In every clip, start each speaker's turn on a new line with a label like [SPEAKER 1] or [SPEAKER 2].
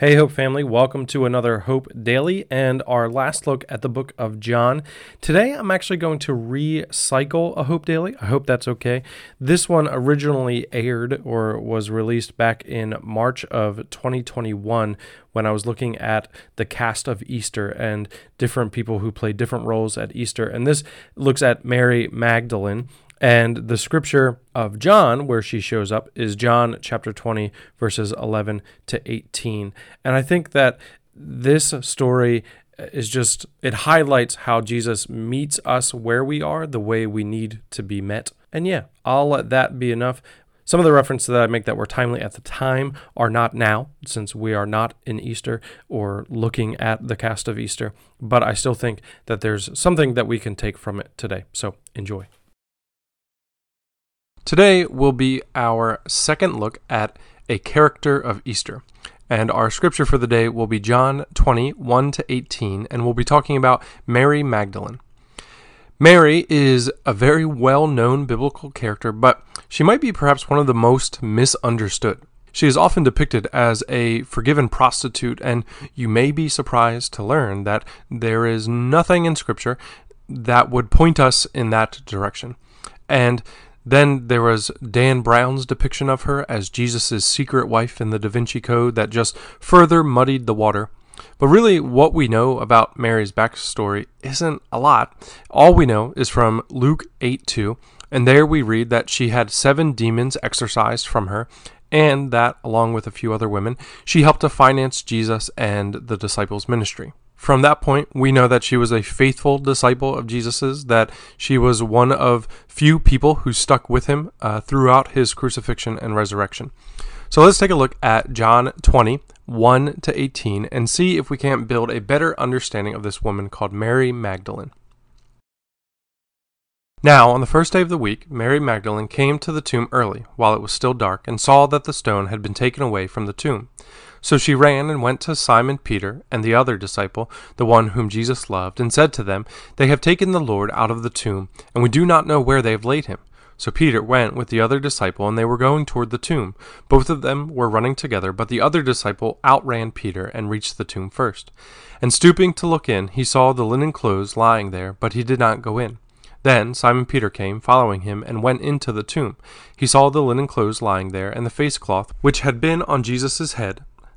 [SPEAKER 1] Hey, Hope family, welcome to another Hope Daily and our last look at the book of John. Today, I'm actually going to recycle a Hope Daily. I hope that's okay. This one originally aired or was released back in March of 2021 when I was looking at the cast of Easter and different people who play different roles at Easter. And this looks at Mary Magdalene. And the scripture of John, where she shows up, is John chapter 20, verses 11 to 18. And I think that this story is just, it highlights how Jesus meets us where we are, the way we need to be met. And yeah, I'll let that be enough. Some of the references that I make that were timely at the time are not now, since we are not in Easter or looking at the cast of Easter, but I still think that there's something that we can take from it today. So enjoy. Today will be our second look at a character of Easter. And our scripture for the day will be John 20, 1 to 18, and we'll be talking about Mary Magdalene. Mary is a very well known biblical character, but she might be perhaps one of the most misunderstood. She is often depicted as a forgiven prostitute, and you may be surprised to learn that there is nothing in Scripture that would point us in that direction. And then there was Dan Brown's depiction of her as Jesus' secret wife in the Da Vinci Code that just further muddied the water. But really, what we know about Mary's backstory isn't a lot. All we know is from Luke 8 2, and there we read that she had seven demons exorcised from her, and that, along with a few other women, she helped to finance Jesus and the disciples' ministry. From that point, we know that she was a faithful disciple of Jesus's, that she was one of few people who stuck with him uh, throughout his crucifixion and resurrection. So let's take a look at John 20, 1 to 18, and see if we can't build a better understanding of this woman called Mary Magdalene. Now, on the first day of the week, Mary Magdalene came to the tomb early, while it was still dark, and saw that the stone had been taken away from the tomb. So she ran and went to Simon Peter and the other disciple, the one whom Jesus loved, and said to them, They have taken the Lord out of the tomb, and we do not know where they have laid him. So Peter went with the other disciple, and they were going toward the tomb. Both of them were running together, but the other disciple outran Peter and reached the tomb first. And stooping to look in, he saw the linen clothes lying there, but he did not go in. Then Simon Peter came, following him, and went into the tomb. He saw the linen clothes lying there, and the face cloth, which had been on Jesus' head,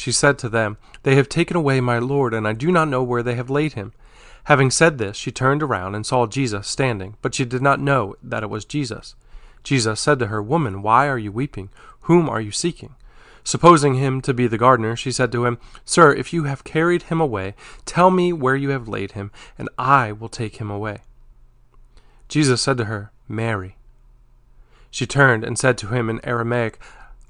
[SPEAKER 1] She said to them, They have taken away my Lord, and I do not know where they have laid him. Having said this, she turned around and saw Jesus standing, but she did not know that it was Jesus. Jesus said to her, Woman, why are you weeping? Whom are you seeking? Supposing him to be the gardener, she said to him, Sir, if you have carried him away, tell me where you have laid him, and I will take him away. Jesus said to her, Mary. She turned and said to him in Aramaic,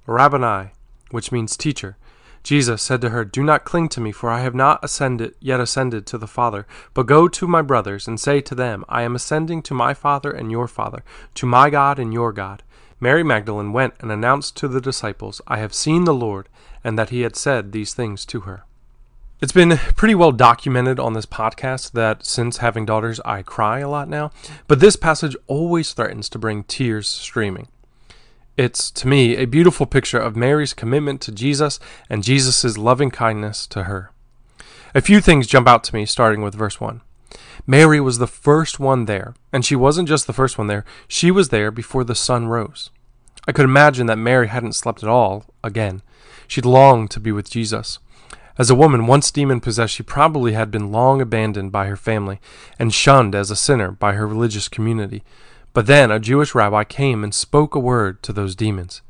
[SPEAKER 1] Rabboni, which means teacher. Jesus said to her, Do not cling to me, for I have not ascended yet ascended to the Father, but go to my brothers and say to them, I am ascending to my Father and your Father, to my God and your God. Mary Magdalene went and announced to the disciples, I have seen the Lord, and that he had said these things to her. It's been pretty well documented on this podcast that since having daughters, I cry a lot now, but this passage always threatens to bring tears streaming. It's, to me, a beautiful picture of Mary's commitment to Jesus and Jesus' loving kindness to her. A few things jump out to me, starting with verse 1. Mary was the first one there, and she wasn't just the first one there, she was there before the sun rose. I could imagine that Mary hadn't slept at all again. She'd longed to be with Jesus. As a woman once demon possessed, she probably had been long abandoned by her family and shunned as a sinner by her religious community. But then a Jewish rabbi came and spoke a word to those demons.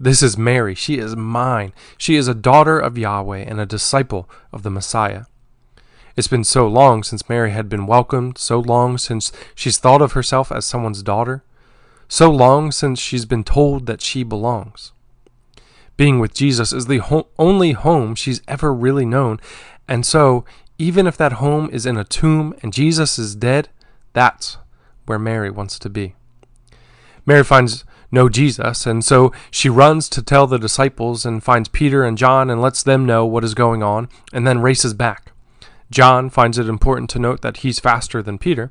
[SPEAKER 1] This is Mary. She is mine. She is a daughter of Yahweh and a disciple of the Messiah. It's been so long since Mary had been welcomed, so long since she's thought of herself as someone's daughter, so long since she's been told that she belongs. Being with Jesus is the ho- only home she's ever really known, And so, even if that home is in a tomb and Jesus is dead, that's where Mary wants to be. Mary finds no Jesus, and so she runs to tell the disciples and finds Peter and John and lets them know what is going on, and then races back. John finds it important to note that he's faster than Peter.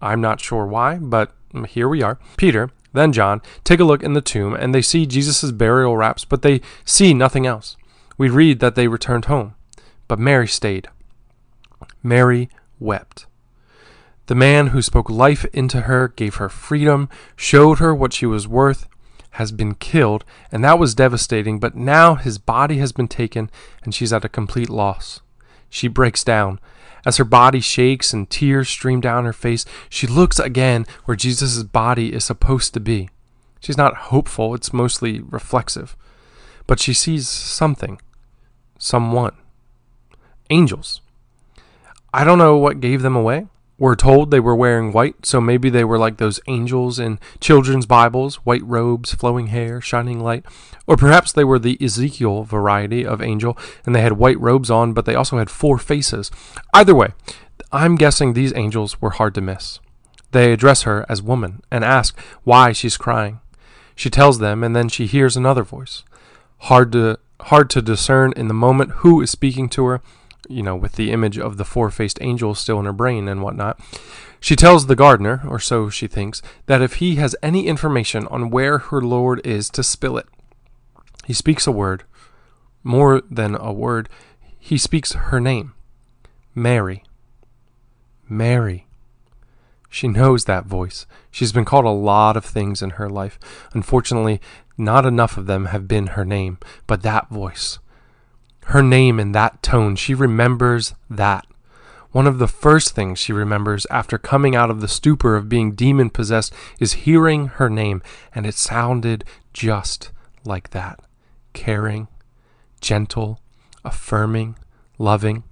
[SPEAKER 1] I'm not sure why, but here we are. Peter, then John, take a look in the tomb, and they see Jesus' burial wraps, but they see nothing else. We read that they returned home, but Mary stayed. Mary wept. The man who spoke life into her, gave her freedom, showed her what she was worth, has been killed, and that was devastating, but now his body has been taken, and she's at a complete loss. She breaks down. As her body shakes and tears stream down her face, she looks again where Jesus' body is supposed to be. She's not hopeful, it's mostly reflexive. But she sees something, someone. Angels. I don't know what gave them away. We're told they were wearing white, so maybe they were like those angels in children's Bibles white robes, flowing hair, shining light. Or perhaps they were the Ezekiel variety of angel, and they had white robes on, but they also had four faces. Either way, I'm guessing these angels were hard to miss. They address her as woman and ask why she's crying. She tells them, and then she hears another voice. Hard to hard to discern in the moment who is speaking to her, you know, with the image of the four faced angel still in her brain and whatnot. She tells the gardener, or so she thinks, that if he has any information on where her Lord is, to spill it. He speaks a word, more than a word, he speaks her name Mary. Mary. She knows that voice. She's been called a lot of things in her life. Unfortunately, not enough of them have been her name, but that voice her name in that tone. She remembers that. One of the first things she remembers after coming out of the stupor of being demon possessed is hearing her name, and it sounded just like that caring, gentle, affirming, loving.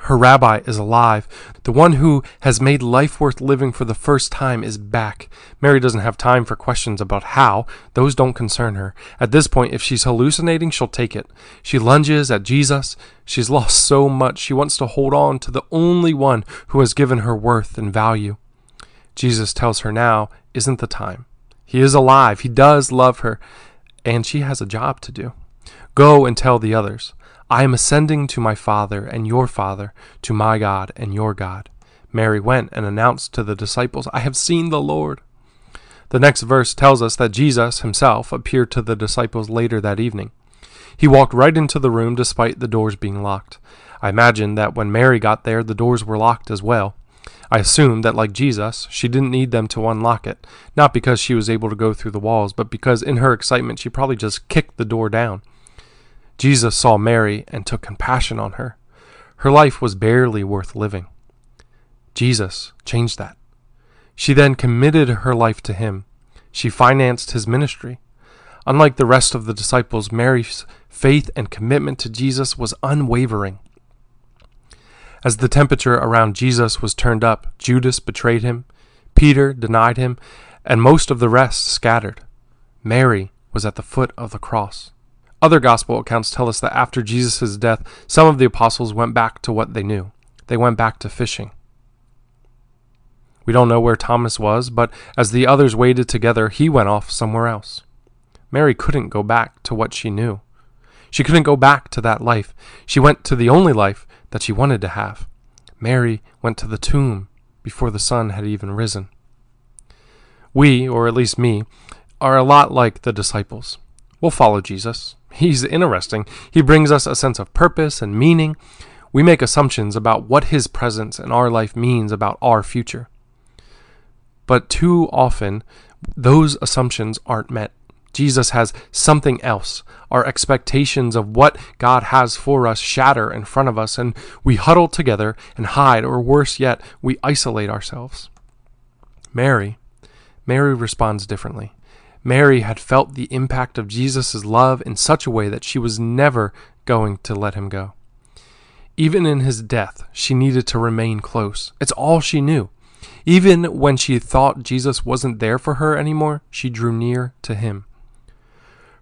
[SPEAKER 1] Her rabbi is alive. The one who has made life worth living for the first time is back. Mary doesn't have time for questions about how. Those don't concern her. At this point, if she's hallucinating, she'll take it. She lunges at Jesus. She's lost so much. She wants to hold on to the only one who has given her worth and value. Jesus tells her now isn't the time. He is alive. He does love her. And she has a job to do. Go and tell the others. I am ascending to my Father and your Father, to my God and your God. Mary went and announced to the disciples, I have seen the Lord. The next verse tells us that Jesus himself appeared to the disciples later that evening. He walked right into the room despite the doors being locked. I imagine that when Mary got there, the doors were locked as well. I assume that, like Jesus, she didn't need them to unlock it, not because she was able to go through the walls, but because in her excitement she probably just kicked the door down. Jesus saw Mary and took compassion on her. Her life was barely worth living. Jesus changed that. She then committed her life to him. She financed his ministry. Unlike the rest of the disciples, Mary's faith and commitment to Jesus was unwavering. As the temperature around Jesus was turned up, Judas betrayed him, Peter denied him, and most of the rest scattered. Mary was at the foot of the cross. Other gospel accounts tell us that after Jesus' death, some of the apostles went back to what they knew. They went back to fishing. We don't know where Thomas was, but as the others waited together, he went off somewhere else. Mary couldn't go back to what she knew. She couldn't go back to that life. She went to the only life that she wanted to have. Mary went to the tomb before the sun had even risen. We, or at least me, are a lot like the disciples. We'll follow Jesus. He's interesting. He brings us a sense of purpose and meaning. We make assumptions about what his presence in our life means about our future. But too often, those assumptions aren't met. Jesus has something else. Our expectations of what God has for us shatter in front of us, and we huddle together and hide, or worse yet, we isolate ourselves. Mary, Mary responds differently. Mary had felt the impact of Jesus' love in such a way that she was never going to let him go. Even in his death, she needed to remain close. It's all she knew. Even when she thought Jesus wasn't there for her anymore, she drew near to him.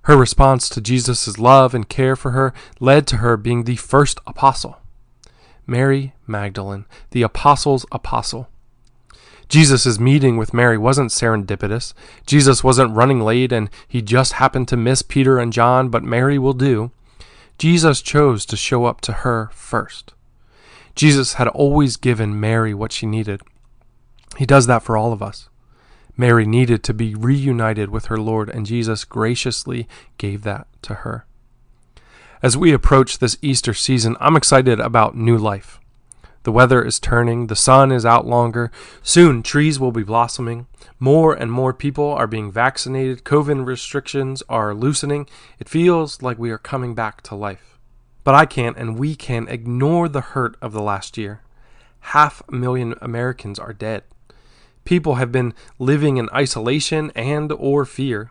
[SPEAKER 1] Her response to Jesus' love and care for her led to her being the first apostle. Mary Magdalene, the apostles' apostle. Jesus' meeting with Mary wasn't serendipitous. Jesus wasn't running late and he just happened to miss Peter and John, but Mary will do. Jesus chose to show up to her first. Jesus had always given Mary what she needed. He does that for all of us. Mary needed to be reunited with her Lord, and Jesus graciously gave that to her. As we approach this Easter season, I'm excited about new life. The weather is turning, the sun is out longer, soon trees will be blossoming, more and more people are being vaccinated, COVID restrictions are loosening. It feels like we are coming back to life. But I can't and we can't ignore the hurt of the last year. Half a million Americans are dead. People have been living in isolation and or fear.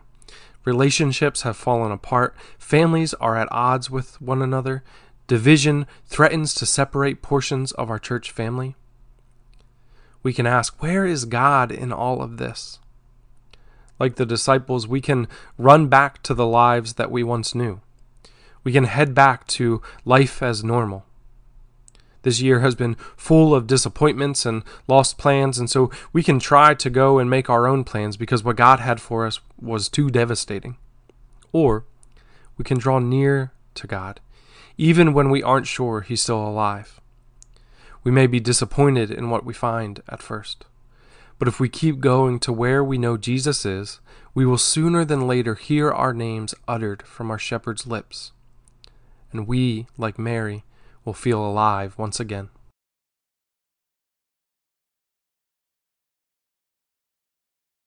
[SPEAKER 1] Relationships have fallen apart. Families are at odds with one another. Division threatens to separate portions of our church family. We can ask, where is God in all of this? Like the disciples, we can run back to the lives that we once knew. We can head back to life as normal. This year has been full of disappointments and lost plans, and so we can try to go and make our own plans because what God had for us was too devastating. Or we can draw near to God, even when we aren't sure He's still alive. We may be disappointed in what we find at first. But if we keep going to where we know Jesus is, we will sooner than later hear our names uttered from our shepherd's lips. And we, like Mary, will feel alive once again.